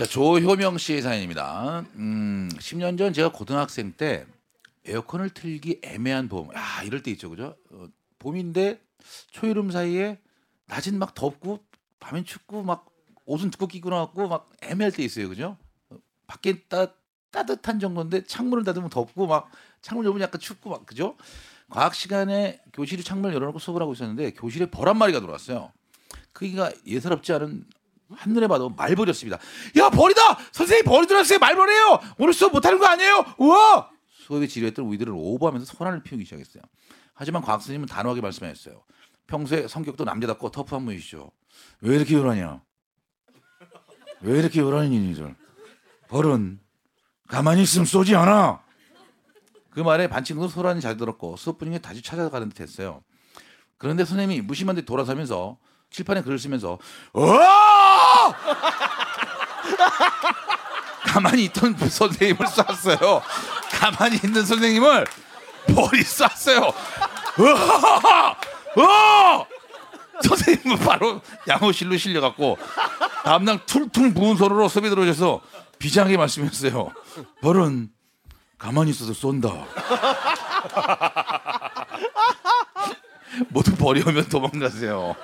자 조효명 씨의 사연입니다. 음, 10년 전 제가 고등학생 때 에어컨을 틀기 애매한 봄. 야 이럴 때 있죠, 그죠? 어, 봄인데 초여름 사이에 낮은 막 덥고 밤엔 춥고 막 옷은 두껍게 입고 나왔고 막 애매할 때 있어요, 그죠? 어, 밖에 따, 따뜻한 정도인데 창문을 닫으면 덥고 막 창문 열면 약간 춥고 막 그죠? 과학 시간에 교실이 창문을 열어놓고 수업을 하고 있었는데 교실에 벌 한 마리가 들어왔어요. 크기가 예사롭지 않은 한눈에 봐도 말벌이었습니다. 야 벌이다! 선생님 벌이 들어왔어요. 말벌이에요. 오늘 수업 못하는 거 아니에요? 우와! 수업에 지루했던 우리들을 오버하면서 소란을 피우기 시작했어요. 하지만 과학 선생님은 단호하게 말씀하셨어요. 평소에 성격도 남자답고 터프한 분이시죠. 왜 이렇게 요란이야? 왜 이렇게 요란이 니들? 벌은 가만히 있으면 쏘지 않아. 그 말에 반 친구도 소란이 잘 들었고 수업 분위기 다시 찾아가는 듯 했어요. 그런데 선생님이 무심한 듯 돌아서면서 칠판에 글을 쓰면서 어! 가만히 있던 선생님을 쐈어요. 가만히 있는 선생님을 머리 쐈어요. 어! 어! 선생님은 바로 양호실로 실려갔고 다음날 툴툴 부은 손으로 수업에 들어오셔서 비장하게 말씀했어요. 벌은 가만히 있어서 쏜다. 모두 버리면 도망가세요.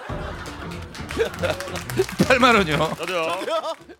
8만 원이요. 저도요.